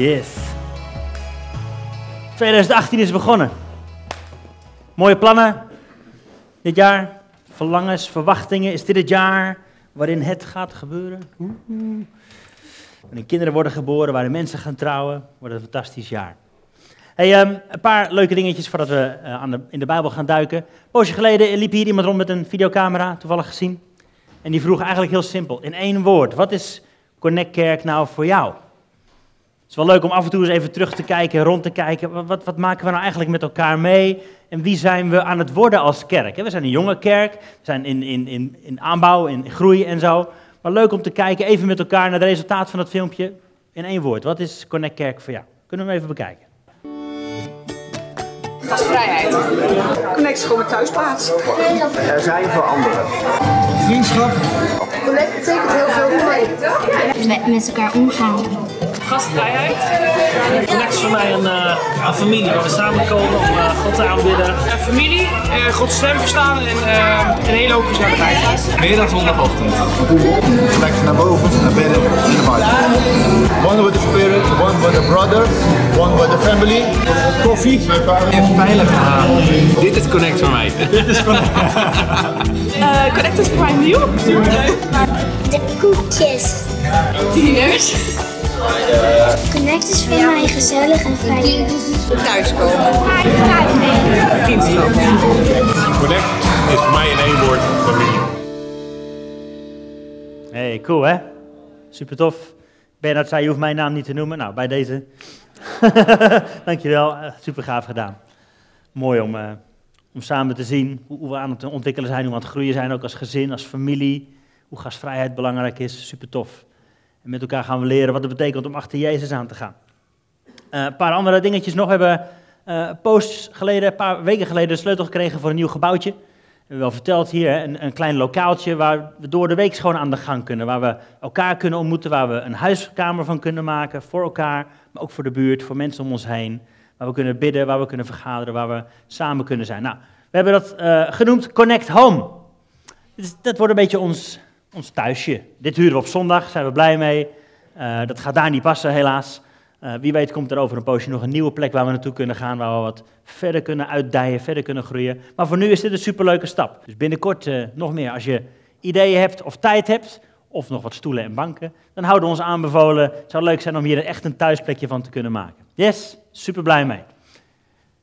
Yes. 2018 is begonnen. Mooie plannen dit jaar. Verlangens, verwachtingen. Is dit het jaar waarin het gaat gebeuren? Waarin kinderen worden geboren, waarin mensen gaan trouwen. Wordt een fantastisch jaar. Hey, um, een paar leuke dingetjes voordat we uh, aan de, in de Bijbel gaan duiken. Een poosje geleden liep hier iemand rond met een videocamera, toevallig gezien. En die vroeg eigenlijk heel simpel, in één woord. Wat is Connect Kerk nou voor jou? Het is wel leuk om af en toe eens even terug te kijken, rond te kijken. Wat, wat, wat, maken we nou eigenlijk met elkaar mee? En wie zijn we aan het worden als kerk? We zijn een jonge kerk, we zijn in, in, in, in aanbouw, in groei en zo. Maar leuk om te kijken, even met elkaar naar het resultaat van dat filmpje. In één woord, wat is Connect Kerk voor jou? Kunnen we hem even bekijken? Gastvrijheid. Connect is gewoon mijn thuisplaats. Er zijn voor anderen. Vriendschap. Connect betekent heel veel voor mij. Met, met elkaar omgaan. Gastvrijheid. Connect is voor mij een, uh, een familie waar we samenkomen om uh, God te aanbidden. Een familie, uh, Gods stem verstaan en een hele hoop gezelligheid. Meer dan zondagochtend. Connect naar boven, naar binnen, naar buiten. One with the spirit, one with the brother, one with the family. Koffie. En veilige haven. Dit is Connect voor mij. Dit is Connect. Connect is voor mij nieuw. De koekjes. Tieners. Connect is voor mij gezellig en veilig. Thuiskomen. Vriendschap. Connect is voor mij in één woord familie. Hey, cool hè? Super tof. Bernard zei, je hoeft mijn naam niet te noemen. Nou, bij deze. Dankjewel, super gaaf gedaan. Mooi om, uh, om samen te zien hoe, hoe we aan het ontwikkelen zijn, hoe we aan het groeien zijn, ook als gezin, als familie. Hoe gastvrijheid belangrijk is, super tof. En met elkaar gaan we leren wat het betekent om achter Jezus aan te gaan. Uh, een paar andere dingetjes nog. We hebben uh, posts geleden, een paar weken geleden, de sleutel gekregen voor een nieuw gebouwtje. We hebben wel verteld hier, een, een, klein lokaaltje waar we door de week gewoon aan de gang kunnen. Waar we elkaar kunnen ontmoeten, waar we een huiskamer van kunnen maken voor elkaar, maar ook voor de buurt, voor mensen om ons heen. Waar we kunnen bidden, waar we kunnen vergaderen, waar we samen kunnen zijn. Nou, we hebben dat uh, genoemd Connect Home. Dus dat wordt een beetje ons, ons thuisje. Dit huren we op zondag, zijn we blij mee. Uh, dat gaat daar niet passen, helaas. Uh, wie weet komt er over een poosje nog een nieuwe plek waar we naartoe kunnen gaan, waar we wat verder kunnen uitdijen, verder kunnen groeien. Maar voor nu is dit een superleuke stap. Dus binnenkort uh, nog meer. Als je ideeën hebt of tijd hebt, of nog wat stoelen en banken, dan houden we ons aanbevolen. Het zou leuk zijn om hier echt een thuisplekje van te kunnen maken. Yes, super blij mee.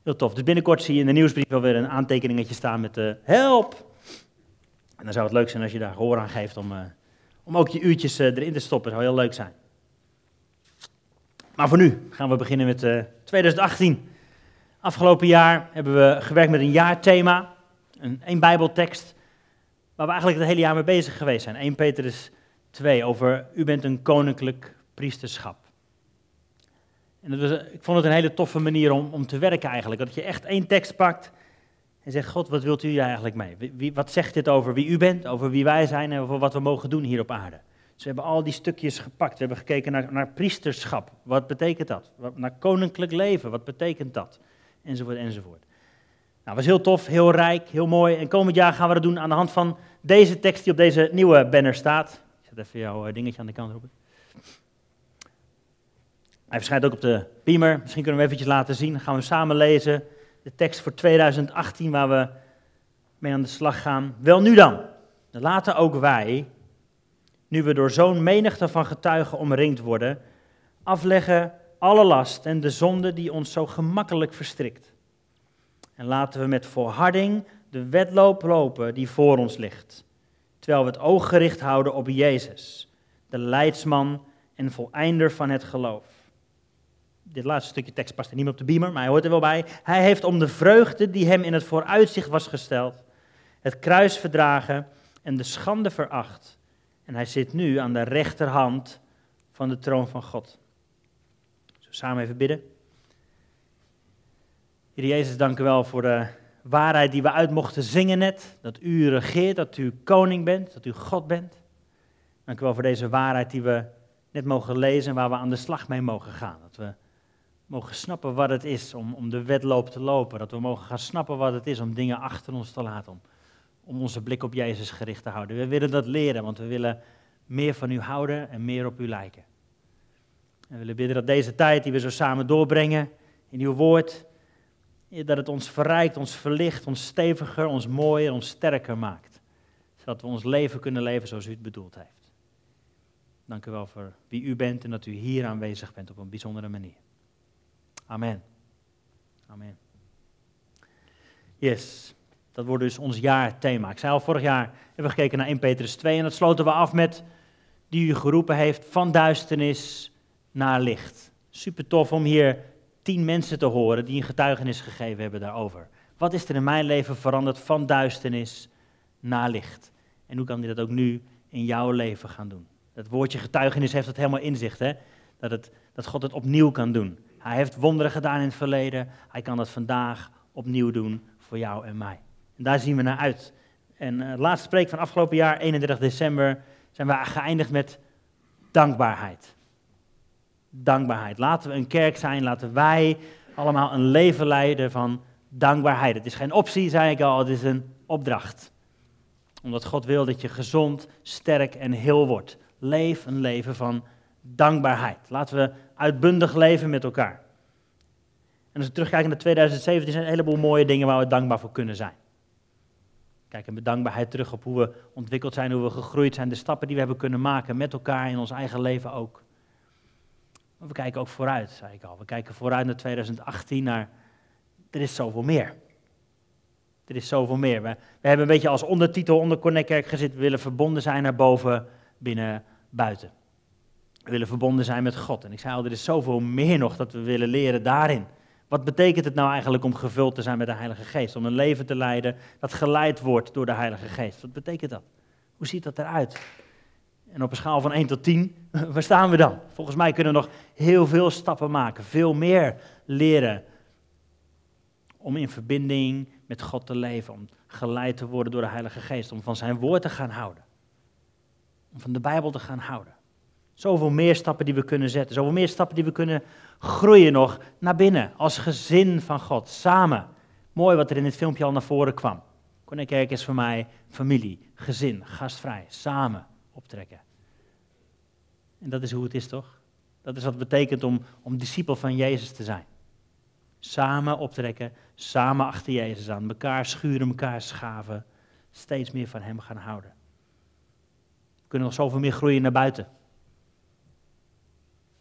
Heel tof. Dus binnenkort zie je in de nieuwsbrief wel weer een aantekeningetje staan met uh, help. En dan zou het leuk zijn als je daar gehoor aan geeft om, om ook je uurtjes erin te stoppen. Dat zou heel leuk zijn. Maar voor nu gaan we beginnen met uh, 2018. Afgelopen jaar hebben we gewerkt met een jaarthema, een, een bijbeltekst, waar we eigenlijk het hele jaar mee bezig geweest zijn. 1 Petrus 2 over u bent een koninklijk priesterschap. En was, ik vond het een hele toffe manier om, om te werken eigenlijk. Dat je echt één tekst pakt en zegt, God, wat wilt u eigenlijk mee? Wie, wat zegt dit over wie u bent, over wie wij zijn en over wat we mogen doen hier op aarde? Dus we hebben al die stukjes gepakt. We hebben gekeken naar, naar priesterschap. Wat betekent dat? Naar koninklijk leven. Wat betekent dat? Enzovoort, enzovoort. Nou, was heel tof, heel rijk, heel mooi. En komend jaar gaan we dat doen aan de hand van deze tekst die op deze nieuwe banner staat. Ik zet even jouw dingetje aan de kant, Robert. Hij verschijnt ook op de beamer. Misschien kunnen we hem eventjes laten zien. Gaan we samen lezen. De tekst voor 2018 waar we mee aan de slag gaan. Wel nu dan. Laten ook wij, nu we door zo'n menigte van getuigen omringd worden, afleggen alle last en de zonde die ons zo gemakkelijk verstrikt. En laten we met volharding de wedloop lopen die voor ons ligt, terwijl we het oog gericht houden op Jezus, de leidsman en voleinder van het geloof. Dit laatste stukje tekst past er niet meer op de beamer, maar hij hoort er wel bij. Hij heeft om de vreugde die hem in het vooruitzicht was gesteld, het kruis verdragen en de schande veracht. En hij zit nu aan de rechterhand van de troon van God. We samen even bidden? Heer Jezus, dank u wel voor de waarheid die we uit mochten zingen net. Dat u regeert, dat u koning bent, dat u God bent. Dank u wel voor deze waarheid die we net mogen lezen en waar we aan de slag mee mogen gaan. Dat we mogen snappen wat het is om, om de wedloop te lopen. Dat we mogen gaan snappen wat het is om dingen achter ons te laten. Om, om onze blik op Jezus gericht te houden. We willen dat leren, want we willen meer van u houden en meer op u lijken. En we willen bidden dat deze tijd die we zo samen doorbrengen in uw woord, dat het ons verrijkt, ons verlicht, ons steviger, ons mooier, ons sterker maakt. Zodat we ons leven kunnen leven zoals u het bedoeld heeft. Dank u wel voor wie u bent en dat u hier aanwezig bent op een bijzondere manier. Amen. Amen. Yes, dat wordt dus ons jaarthema. Ik zei al, vorig jaar hebben we gekeken naar 1 Petrus 2 en dat sloten we af met die u geroepen heeft van duisternis naar licht. Super tof om hier tien mensen te horen die een getuigenis gegeven hebben daarover. Wat is er in mijn leven veranderd van duisternis naar licht? En hoe kan hij dat ook nu in jouw leven gaan doen? Dat woordje getuigenis heeft het helemaal inzicht, hè? Dat, het, dat God het opnieuw kan doen. Hij heeft wonderen gedaan in het verleden. Hij kan dat vandaag opnieuw doen voor jou en mij. En daar zien we naar uit. En het laatste spreek van afgelopen jaar, 31 december, zijn we geëindigd met dankbaarheid. Dankbaarheid. Laten we een kerk zijn, laten wij allemaal een leven leiden van dankbaarheid. Het is geen optie, zei ik al, het is een opdracht. Omdat God wil dat je gezond, sterk en heel wordt. Leef een leven van dankbaarheid. Laten we uitbundig leven met elkaar. En als we terugkijken naar 2017, zijn er een heleboel mooie dingen waar we dankbaar voor kunnen zijn. Kijken met dankbaarheid terug op hoe we ontwikkeld zijn, hoe we gegroeid zijn, de stappen die we hebben kunnen maken met elkaar in ons eigen leven ook. Maar we kijken ook vooruit, zei ik al. We kijken vooruit naar 2018, naar er is zoveel meer. Er is zoveel meer. We, we hebben een beetje als ondertitel onder Connect Kerk gezet, we willen verbonden zijn naar boven, binnen, buiten. We willen verbonden zijn met God. En ik zei al, er is zoveel meer nog dat we willen leren daarin. Wat betekent het nou eigenlijk om gevuld te zijn met de Heilige Geest? Om een leven te leiden dat geleid wordt door de Heilige Geest. Wat betekent dat? Hoe ziet dat eruit? En op een schaal van 1 tot 10, waar staan we dan? Volgens mij kunnen we nog heel veel stappen maken, veel meer leren om in verbinding met God te leven, om geleid te worden door de Heilige Geest, om van zijn woord te gaan houden, om van de Bijbel te gaan houden. Zoveel meer stappen die we kunnen zetten, zoveel meer stappen die we kunnen groeien nog naar binnen, als gezin van God, samen. Mooi wat er in dit filmpje al naar voren kwam. Connect is voor mij familie, gezin, gastvrij, samen optrekken. En dat is hoe het is, toch? Dat is wat het betekent om, om discipel van Jezus te zijn. Samen optrekken, samen achter Jezus aan, elkaar schuren, elkaar schaven, steeds meer van Hem gaan houden. We kunnen nog zoveel meer groeien naar buiten.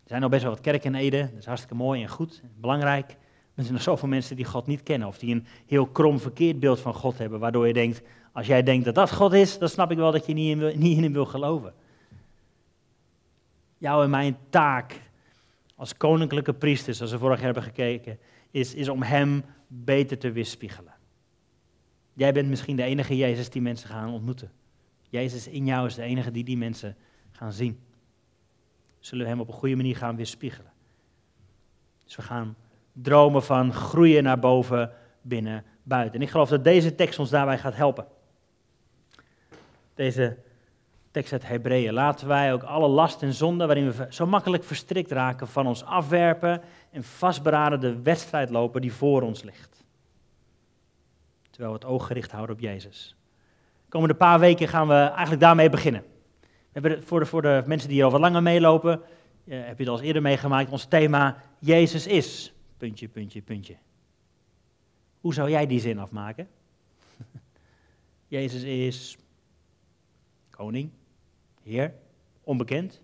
Er zijn al best wel wat kerken in Ede, dat is hartstikke mooi en goed, belangrijk. Maar er zijn nog zoveel mensen die God niet kennen, of die een heel krom verkeerd beeld van God hebben, waardoor je denkt, als jij denkt dat dat God is, dan snap ik wel dat je niet in, niet in hem wil geloven. Jouw en mijn taak als koninklijke priesters, zoals we vorig jaar hebben gekeken, is, is om hem beter te weerspiegelen. Jij bent misschien de enige Jezus die mensen gaan ontmoeten. Jezus in jou is de enige die die mensen gaan zien. Zullen we hem op een goede manier gaan weerspiegelen. Dus we gaan dromen van groeien naar boven, binnen, buiten. En ik geloof dat deze tekst ons daarbij gaat helpen. Deze tekst uit Hebreeën. Laten wij ook alle last en zonde waarin we zo makkelijk verstrikt raken van ons afwerpen en vastberaden de wedstrijd lopen die voor ons ligt. Terwijl we het oog gericht houden op Jezus. De komende paar weken gaan we eigenlijk daarmee beginnen. Voor, de, voor de mensen die hier al wat langer meelopen, eh, heb je het al eens eerder meegemaakt, ons thema Jezus is, puntje, puntje, puntje. Hoe zou jij die zin afmaken? Jezus is koning, Heer, onbekend,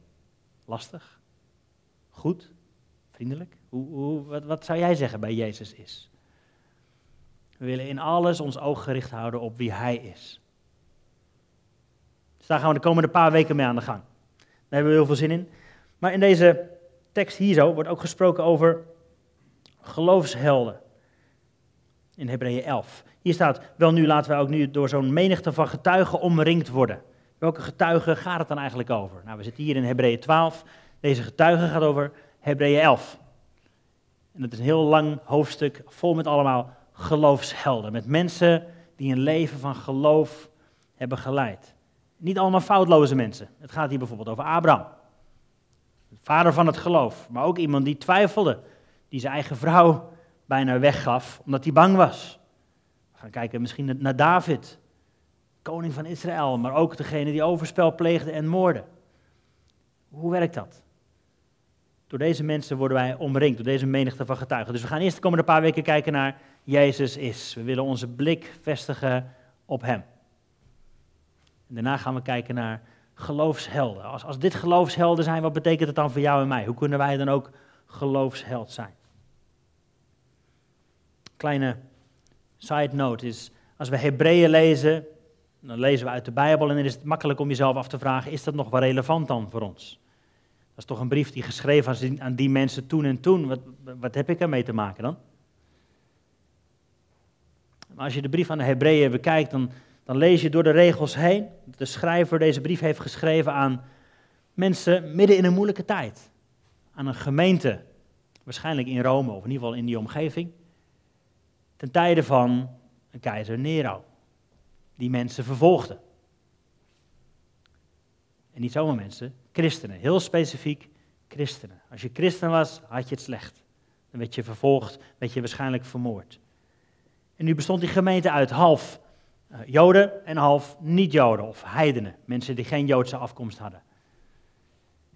lastig, goed, vriendelijk. Hoe, wat, wat zou jij zeggen bij Jezus is? We willen in alles ons oog gericht houden op wie Hij is. Dus daar gaan we de komende paar weken mee aan de gang. Daar hebben we heel veel zin in. Maar in deze tekst hier zo wordt ook gesproken over geloofshelden. In Hebreeën 11. Hier staat, wel nu laten wij ook nu door zo'n menigte van getuigen omringd worden. Welke getuigen gaat het dan eigenlijk over? Nou, we zitten hier in Hebreeën 12. Deze getuigen gaat over Hebreeën 11. En het is een heel lang hoofdstuk vol met allemaal geloofshelden. Met mensen die een leven van geloof hebben geleid. Niet allemaal foutloze mensen. Het gaat hier bijvoorbeeld over Abraham. Vader van het geloof. Maar ook iemand die twijfelde. Die zijn eigen vrouw bijna weggaf omdat hij bang was. We gaan kijken misschien naar David koning van Israël, maar ook degene die overspel pleegde en moordde. Hoe werkt dat? Door deze mensen worden wij omringd, door deze menigte van getuigen. Dus we gaan eerst de komende paar weken kijken naar Jezus is. We willen onze blik vestigen op Hem. Daarna gaan we kijken naar geloofshelden. Als, als dit geloofshelden zijn, wat betekent het dan voor jou en mij? Hoe kunnen wij dan ook geloofsheld zijn? Kleine side note is, als we Hebreeën lezen, dan lezen we uit de Bijbel en dan is het makkelijk om jezelf af te vragen, is dat nog wel relevant dan voor ons? Dat is toch een brief die geschreven is aan die mensen toen en toen. Wat, wat heb ik ermee te maken dan? Maar als je de brief aan de Hebreeën bekijkt, dan, dan lees je door de regels heen. De schrijver deze brief heeft geschreven aan mensen midden in een moeilijke tijd. Aan een gemeente, waarschijnlijk in Rome of in ieder geval in die omgeving. Ten tijde van een keizer Nero, die mensen vervolgde. En niet zomaar mensen, christenen, heel specifiek christenen. Als je christen was, had je het slecht. Dan werd je vervolgd, werd je waarschijnlijk vermoord. En nu bestond die gemeente uit half Joden en half niet-Joden of heidenen, mensen die geen Joodse afkomst hadden.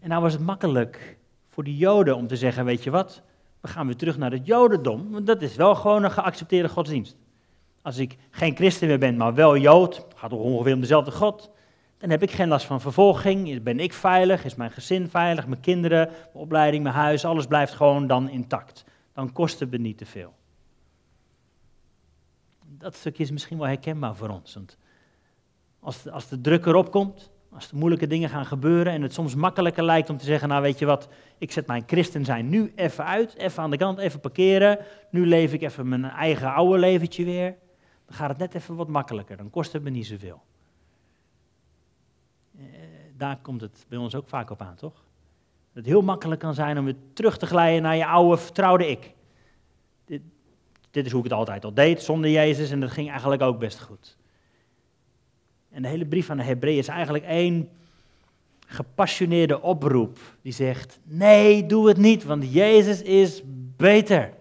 En nou was het makkelijk voor die Joden om te zeggen, weet je wat, we gaan weer terug naar het Jodendom, want dat is wel gewoon een geaccepteerde godsdienst. Als ik geen christen meer ben, maar wel Jood, gaat toch ongeveer om dezelfde God, dan heb ik geen last van vervolging, ben ik veilig, is mijn gezin veilig, mijn kinderen, mijn opleiding, mijn huis, alles blijft gewoon dan intact. Dan kost het me niet te veel. Dat stukje is misschien wel herkenbaar voor ons. Want als de, als de druk erop komt, als er moeilijke dingen gaan gebeuren en het soms makkelijker lijkt om te zeggen, nou weet je wat, ik zet mijn christen zijn nu even uit, even aan de kant, even parkeren, nu leef ik even mijn eigen oude leventje weer, dan gaat het net even wat makkelijker, dan kost het me niet zoveel. Eh, daar komt het bij ons ook vaak op aan, toch? Dat het heel makkelijk kan zijn om weer terug te glijden naar je oude vertrouwde ik. Dit, is hoe ik het altijd al deed, zonder Jezus, en dat ging eigenlijk ook best goed. En de hele brief van de Hebreeën is eigenlijk één gepassioneerde oproep die zegt: Nee, doe het niet, want Jezus is beter.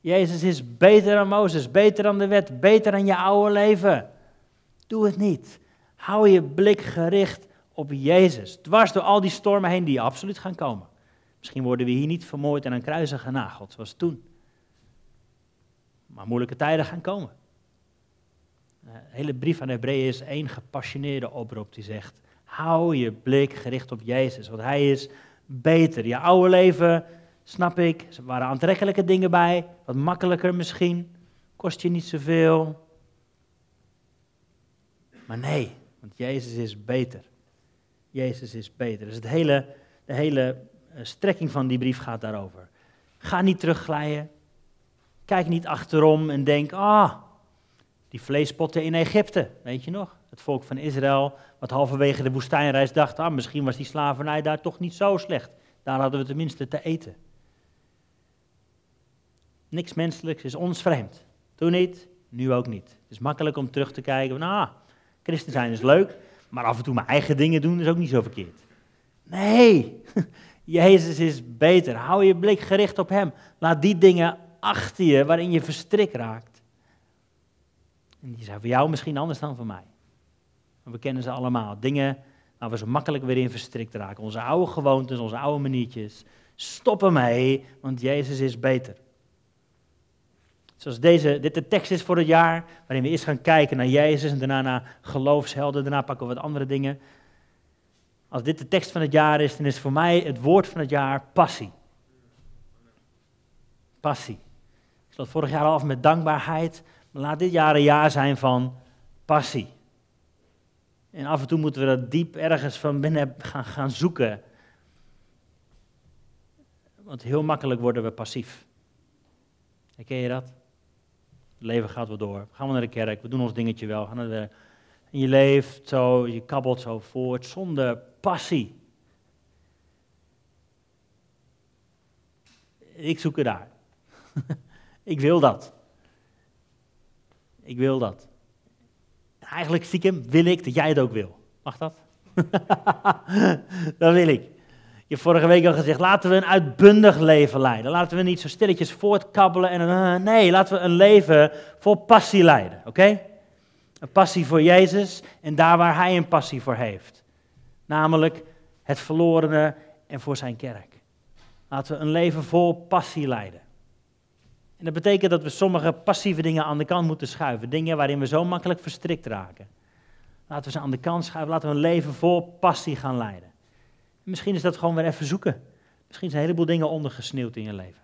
Jezus is beter dan Mozes, beter dan de wet, beter dan je oude leven. Doe het niet. Hou je blik gericht op Jezus. Dwars door al die stormen heen die absoluut gaan komen. Misschien worden we hier niet vermoord en aan kruisen genageld, zoals toen. Maar moeilijke tijden gaan komen. De hele brief de Hebreeën is één gepassioneerde oproep die zegt: hou je blik gericht op Jezus, want Hij is beter. Je oude leven, snap ik, er waren aantrekkelijke dingen bij, wat makkelijker misschien, kost je niet zoveel. Maar nee, want Jezus is beter. Jezus is beter. Dus het hele, de hele eh, strekking van die brief gaat daarover. Ga niet terugglijden. Kijk niet achterom en denk, ah, die vleespotten in Egypte, weet je nog? Het volk van Israël, wat halverwege de woestijnreis dacht, ah, misschien was die slavernij daar toch niet zo slecht. Daar hadden we tenminste te eten. Niks menselijks is ons vreemd. Toen niet, nu ook niet. Het is makkelijk om terug te kijken, nou, christen zijn is leuk, maar af en toe mijn eigen dingen doen is ook niet zo verkeerd. Nee, Jezus is beter. Hou je blik gericht op Hem. Laat die dingen achter je waarin je verstrikt raakt. En die zijn voor jou misschien anders dan voor mij. We kennen ze allemaal. Dingen waar we zo makkelijk weer in verstrikt raken. Onze oude gewoontes, onze oude maniertjes. Stop ermee, want Jezus is beter. Zoals deze, dit de tekst is voor het jaar, waarin we eerst gaan kijken naar Jezus en daarna naar geloofshelden, daarna pakken we wat andere dingen. Als dit de tekst van het jaar is, dan is voor mij het woord van het jaar passie. Passie. Ik sloot vorig jaar af met dankbaarheid, laat dit jaar een jaar zijn van passie. En af en toe moeten we dat diep ergens van binnen gaan, gaan zoeken. Want heel makkelijk worden we passief. Herken je dat? Het leven gaat wel door. Gaan we naar de kerk, we doen ons dingetje wel. Gaan naar de... En je leeft zo, je kabbelt zo voort zonder passie. Ik zoek er daar. ik wil dat. Ik wil dat. Eigenlijk stiekem wil ik dat jij het ook wil. Mag dat? dat wil ik. Je hebt vorige week al gezegd, laten we een uitbundig leven leiden. Laten we niet zo stilletjes voortkabbelen en uh, nee, laten we een leven vol passie leiden, oké? Een passie voor Jezus en daar waar Hij een passie voor heeft. Namelijk het verlorene en voor zijn kerk. Laten we een leven vol passie leiden. En dat betekent dat we sommige passieve dingen aan de kant moeten schuiven. Dingen waarin we zo makkelijk verstrikt raken. Laten we ze aan de kant schuiven. Laten we een leven vol passie gaan leiden. misschien is dat gewoon weer even zoeken. Misschien zijn een heleboel dingen ondergesneeuwd in je leven.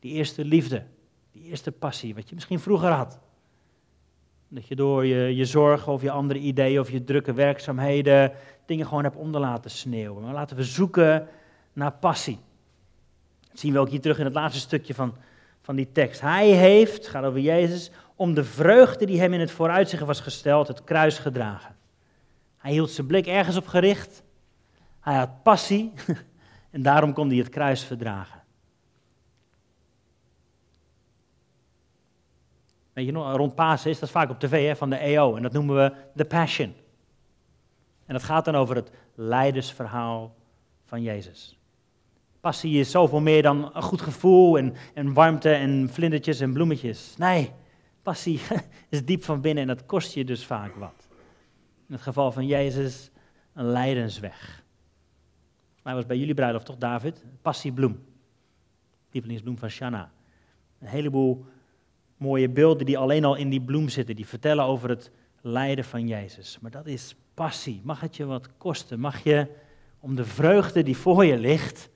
Die eerste liefde, die eerste passie, wat je misschien vroeger had. Dat je door je, je zorgen of je andere ideeën of je drukke werkzaamheden dingen gewoon hebt onder laten sneeuwen. Maar laten we zoeken naar passie. Dat zien we ook hier terug in het laatste stukje van, van die tekst. Hij heeft, gaat over Jezus, om de vreugde die hem in het vooruitzicht was gesteld, het kruis gedragen. Hij hield zijn blik ergens op gericht. Hij had passie en daarom kon hij het kruis verdragen. Weet je nog, rond Pasen is dat vaak op tv hè, van de EO en dat noemen we The Passion. En dat gaat dan over het leidersverhaal van Jezus. Passie is zoveel meer dan een goed gevoel en, en warmte en vlindertjes en bloemetjes. Nee, passie is diep van binnen en dat kost je dus vaak wat. In het geval van Jezus een lijdensweg. Hij was bij jullie bruiloft toch, David? Passiebloem. Lievelingsbloem van Shanna. Een heleboel mooie beelden die alleen al in die bloem zitten. Die vertellen over het lijden van Jezus. Maar dat is passie. Mag het je wat kosten? Mag je om de vreugde die voor je ligt,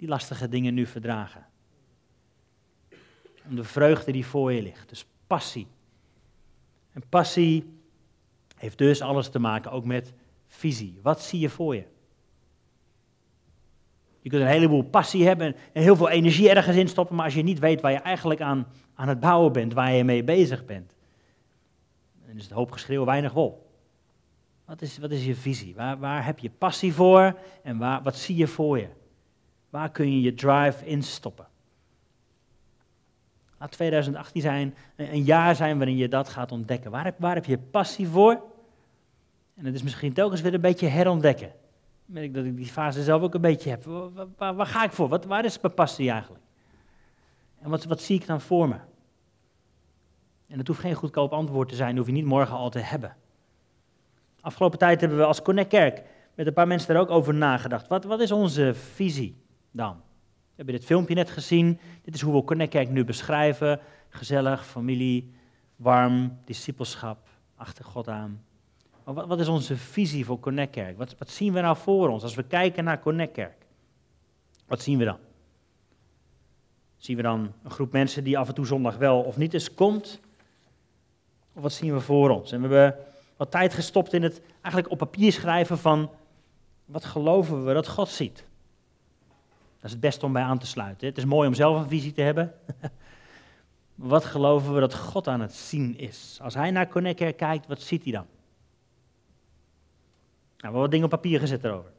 die lastige dingen nu verdragen? Om de vreugde die voor je ligt. Dus passie. En passie heeft dus alles te maken ook met visie. Wat zie je voor je? Je kunt een heleboel passie hebben en heel veel energie ergens in stoppen, maar als je niet weet waar je eigenlijk aan, aan het bouwen bent, waar je mee bezig bent, dan is het hoop geschreeuw weinig wol. Wat is, wat is je visie? Waar, waar heb je passie voor en waar, wat zie je voor je? Waar kun je je drive in stoppen? Laat 2018 zijn, een jaar zijn waarin je dat gaat ontdekken. Waar heb, je passie voor? En het is misschien telkens weer een beetje herontdekken merk ik dat ik die fase zelf ook een beetje heb. Waar, ga ik voor? Wat, waar is mijn passie eigenlijk? En wat, wat zie ik dan voor me? En het hoeft geen goedkoop antwoord te zijn, dat hoef je niet morgen al te hebben. Afgelopen tijd hebben we als Connect Kerk met een paar mensen er ook over nagedacht. Wat, wat is onze visie dan? We hebben dit filmpje net gezien. Dit is hoe we Connect nu beschrijven. Gezellig, familie, warm, discipelschap, achter God aan. Maar wat, wat is onze visie voor Connect Kerk? Wat, wat zien we nou voor ons als we kijken naar Connect Kerk? Wat zien we dan? Zien we dan een groep mensen die af en toe zondag wel of niet eens komt? Of wat zien we voor ons? En we hebben wat tijd gestopt in het eigenlijk op papier schrijven van wat geloven we dat God ziet. Dat is het beste om bij aan te sluiten. Het is mooi om zelf een visie te hebben. wat geloven we dat God aan het zien is? Als hij naar Connect Kerk kijkt, wat ziet hij dan? Nou, we hebben wat dingen op papier gezet erover.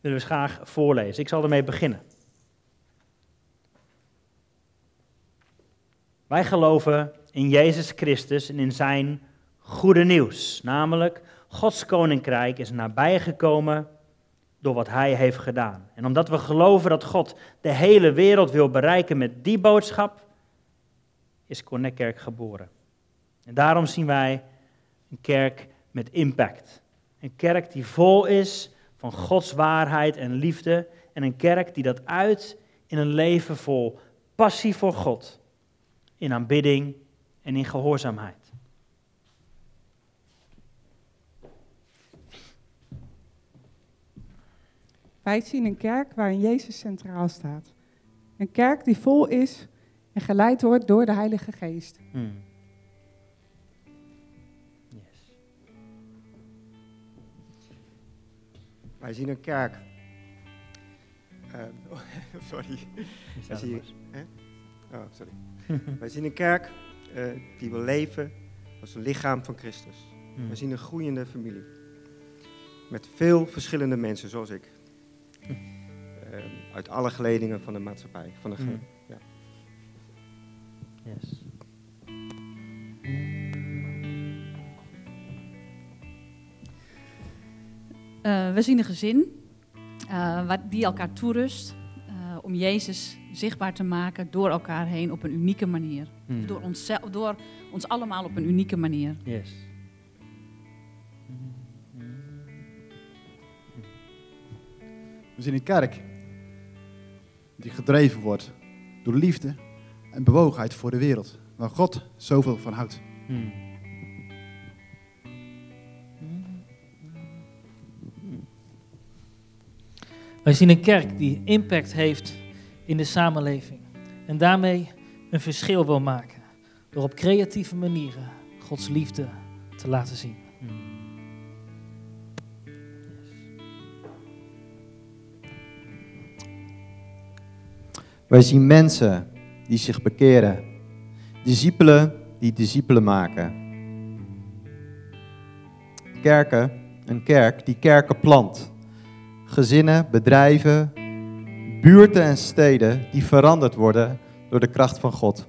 Willen we graag voorlezen. Ik zal ermee beginnen. Wij geloven in Jezus Christus en in zijn goede nieuws. Namelijk, Gods koninkrijk is nabijgekomen door wat hij heeft gedaan. En omdat we geloven dat God de hele wereld wil bereiken met die boodschap, is Connect Kerk geboren. En daarom zien wij een kerk met impact. Een kerk die vol is van Gods waarheid en liefde. En een kerk die dat uit in een leven vol passie voor God, in aanbidding en in gehoorzaamheid. Wij zien een kerk waarin Jezus centraal staat. Een kerk die vol is en geleid wordt door de Heilige Geest. Hmm. Wij zien een kerk. Uh, sorry. Wij zien, oh, sorry. Wij zien een kerk uh, die wil leven als een lichaam van Christus. Hmm. Wij zien een groeiende familie. Met veel verschillende mensen, zoals ik. Uh, uit alle geledingen van de maatschappij. Van de hmm. ja. Yes. Uh, we zien een gezin uh, die elkaar toerust uh, om Jezus zichtbaar te maken door elkaar heen op een unieke manier. Hmm. Door, ons, door ons allemaal op een unieke manier. Yes. We zien een kerk die gedreven wordt door liefde en bewogenheid voor de wereld, waar God zoveel van houdt. Hmm. Wij zien een kerk die impact heeft in de samenleving en daarmee een verschil wil maken door op creatieve manieren Gods liefde te laten zien. Wij zien mensen die zich bekeren, discipelen die discipelen maken. Kerken, een kerk die kerken plant. Gezinnen, bedrijven, buurten en steden die veranderd worden door de kracht van God.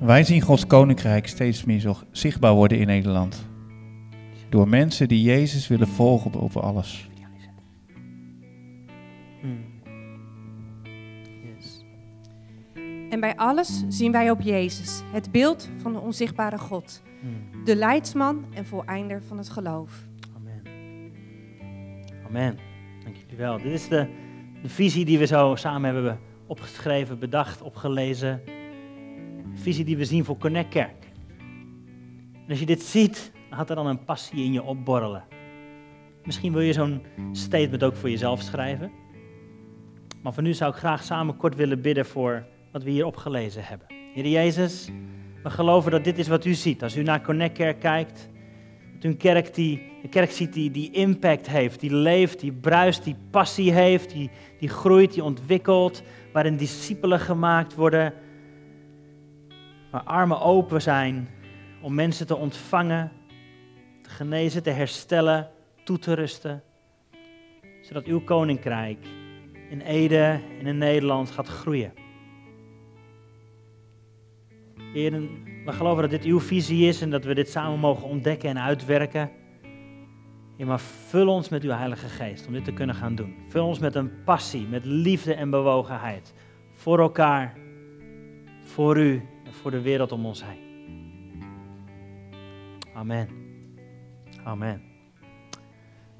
Wij zien Gods koninkrijk steeds meer zichtbaar worden in Nederland. Door mensen die Jezus willen volgen boven alles. En bij alles zien wij op Jezus, het beeld van de onzichtbare God, de leidsman en voleinder van het geloof. Amen. Dank jullie wel. Dit is de, de visie die we zo samen hebben opgeschreven, bedacht, opgelezen. De visie die we zien voor Connect Kerk. En als je dit ziet, dan gaat er dan een passie in je opborrelen. Misschien wil je zo'n statement ook voor jezelf schrijven. Maar voor nu zou ik graag samen kort willen bidden voor wat we hier opgelezen hebben. Heer Jezus, we geloven dat dit is wat u ziet. Als u naar Connect Kerk kijkt, dat u een kerk, die, een kerk ziet die, die impact heeft, die leeft, die bruist, die passie heeft, die, die groeit, die ontwikkelt, waarin discipelen gemaakt worden, waar armen open zijn om mensen te ontvangen, te genezen, te herstellen, toe te rusten, zodat uw koninkrijk in Ede en in Nederland gaat groeien. Heer, we geloven dat dit uw visie is en dat we dit samen mogen ontdekken en uitwerken. Heer, maar vul ons met uw Heilige Geest om dit te kunnen gaan doen. Vul ons met een passie, met liefde en bewogenheid. Voor elkaar, voor u en voor de wereld om ons heen. Amen. Amen.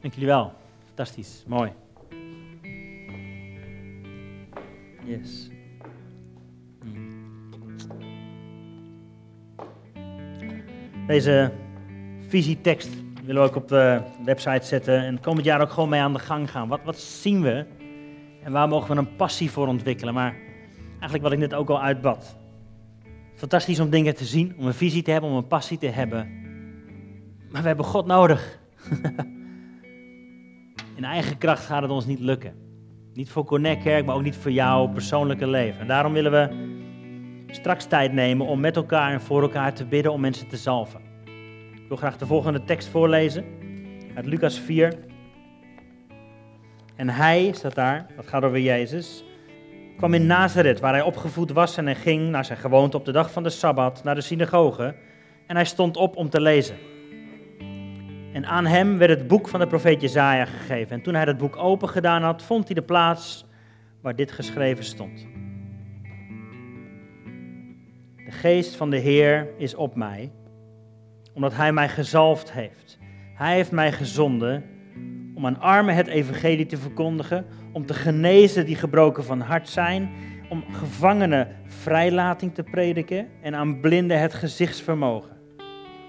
Dank jullie wel. Fantastisch. Mooi. Yes. Deze visietekst willen we ook op de website zetten en komend jaar ook gewoon mee aan de gang gaan. Wat, wat zien we en waar mogen we een passie voor ontwikkelen? Maar eigenlijk wat ik net ook al uitbad. Fantastisch om dingen te zien, om een visie te hebben, om een passie te hebben. Maar we hebben God nodig. In eigen kracht gaat het ons niet lukken. Niet voor Connect Kerk, maar ook niet voor jouw persoonlijke leven. En daarom willen we straks tijd nemen om met elkaar en voor elkaar te bidden om mensen te zalven. Ik wil graag de volgende tekst voorlezen uit Lucas 4. En hij, staat daar, dat gaat over Jezus, kwam in Nazareth, waar hij opgevoed was en hij ging naar zijn gewoonte op de dag van de Sabbat naar de synagoge en hij stond op om te lezen. En aan hem werd het boek van de profeet Jezaja gegeven. En toen hij dat boek open gedaan had, vond hij de plaats waar dit geschreven stond. Geest van de Heer is op mij, omdat Hij mij gezalfd heeft. Hij heeft mij gezonden om aan armen het evangelie te verkondigen, om te genezen die gebroken van hart zijn, om gevangenen vrijlating te prediken en aan blinden het gezichtsvermogen,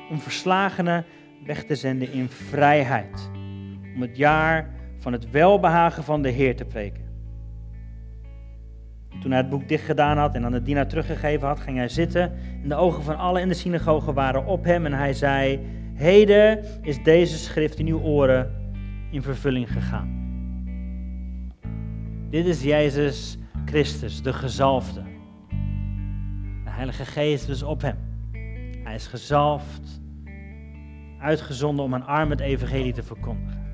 om verslagenen weg te zenden in vrijheid, om het jaar van het welbehagen van de Heer te preken. Toen hij het boek dicht gedaan had en aan de dienaar teruggegeven had, ging hij zitten. En de ogen van allen in de synagoge waren op hem. En hij zei: Heden is deze schrift in uw oren in vervulling gegaan. Dit is Jezus Christus, de gezalfde. De Heilige Geest is op hem. Hij is gezalfd, uitgezonden om aan armen het evangelie te verkondigen.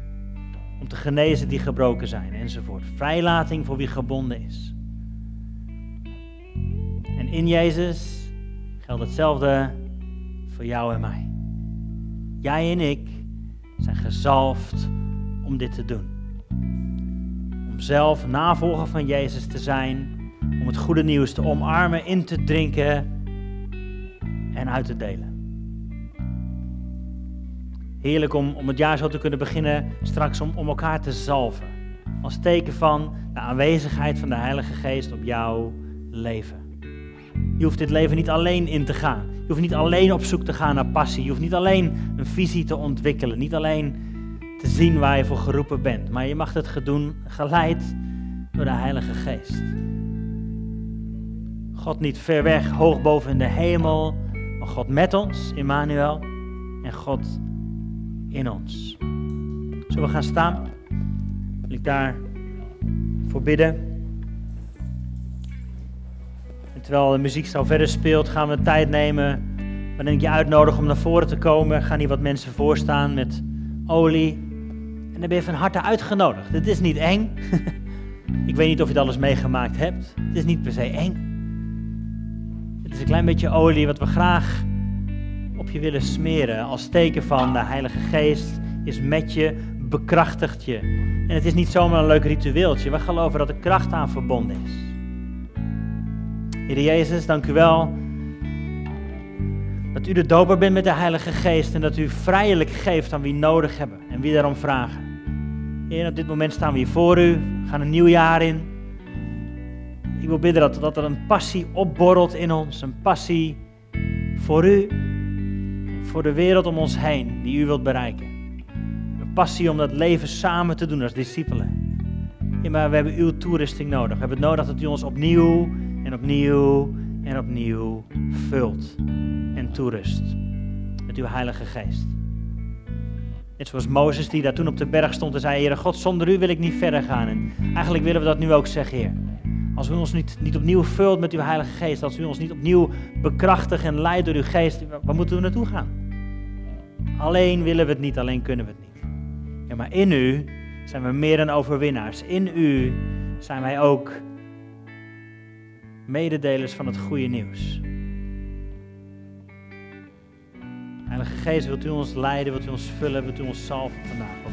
Om te genezen die gebroken zijn enzovoort. Vrijlating voor wie gebonden is. En in Jezus geldt hetzelfde voor jou en mij. Jij en ik zijn gezalfd om dit te doen. Om zelf navolger van Jezus te zijn, om het goede nieuws te omarmen, in te drinken en uit te delen. Heerlijk om, om het jaar zo te kunnen beginnen, straks om, om elkaar te zalven. Als teken van de aanwezigheid van de Heilige Geest op jouw leven. Je hoeft dit leven niet alleen in te gaan. Je hoeft niet alleen op zoek te gaan naar passie. Je hoeft niet alleen een visie te ontwikkelen. Niet alleen te zien waar je voor geroepen bent. Maar je mag het doen geleid door de Heilige Geest. God niet ver weg, hoog boven in de hemel. Maar God met ons, Emmanuel. En God in ons. Zullen we gaan staan? Wil ik daar voor bidden? Terwijl de muziek verder speelt, gaan we tijd nemen waarin ik je uitnodig om naar voren te komen. Gaan hier wat mensen voorstaan met olie. En dan ben je van harte uitgenodigd. Het is niet eng. ik weet niet of je het alles meegemaakt hebt. Het is niet per se eng. Het is een klein beetje olie wat we graag op je willen smeren. Als teken van de Heilige Geest is met je, bekrachtigt je. En het is niet zomaar een leuk ritueeltje. We geloven dat er kracht aan verbonden is. Heer Jezus, dank u wel dat u de doper bent met de Heilige Geest en dat u vrijelijk geeft aan wie nodig hebben en wie daarom vragen. Heer, op dit moment staan we hier voor u, we gaan een nieuw jaar in. Ik wil bidden dat, dat er een passie opborrelt in ons, een passie voor u, voor de wereld om ons heen die u wilt bereiken. Een passie om dat leven samen te doen als discipelen. Ja, maar we hebben uw toerusting nodig. We hebben het nodig dat u ons opnieuw en opnieuw en opnieuw vult en toerust met uw Heilige Geest. Net zoals Mozes die daar toen op de berg stond en zei, Heere God, zonder u wil ik niet verder gaan. En eigenlijk willen we dat nu ook zeggen, Heer. Als u ons niet, niet opnieuw vult met uw Heilige Geest, als u ons niet opnieuw bekrachtigt en leidt door uw Geest, waar moeten we naartoe gaan? Alleen willen we het niet, alleen kunnen we het niet. Ja, maar in u zijn we meer dan overwinnaars. In u zijn wij ook mededelers van het goede nieuws. Heilige Geest, wilt u ons leiden, wilt u ons vullen, wilt u ons salven vandaag.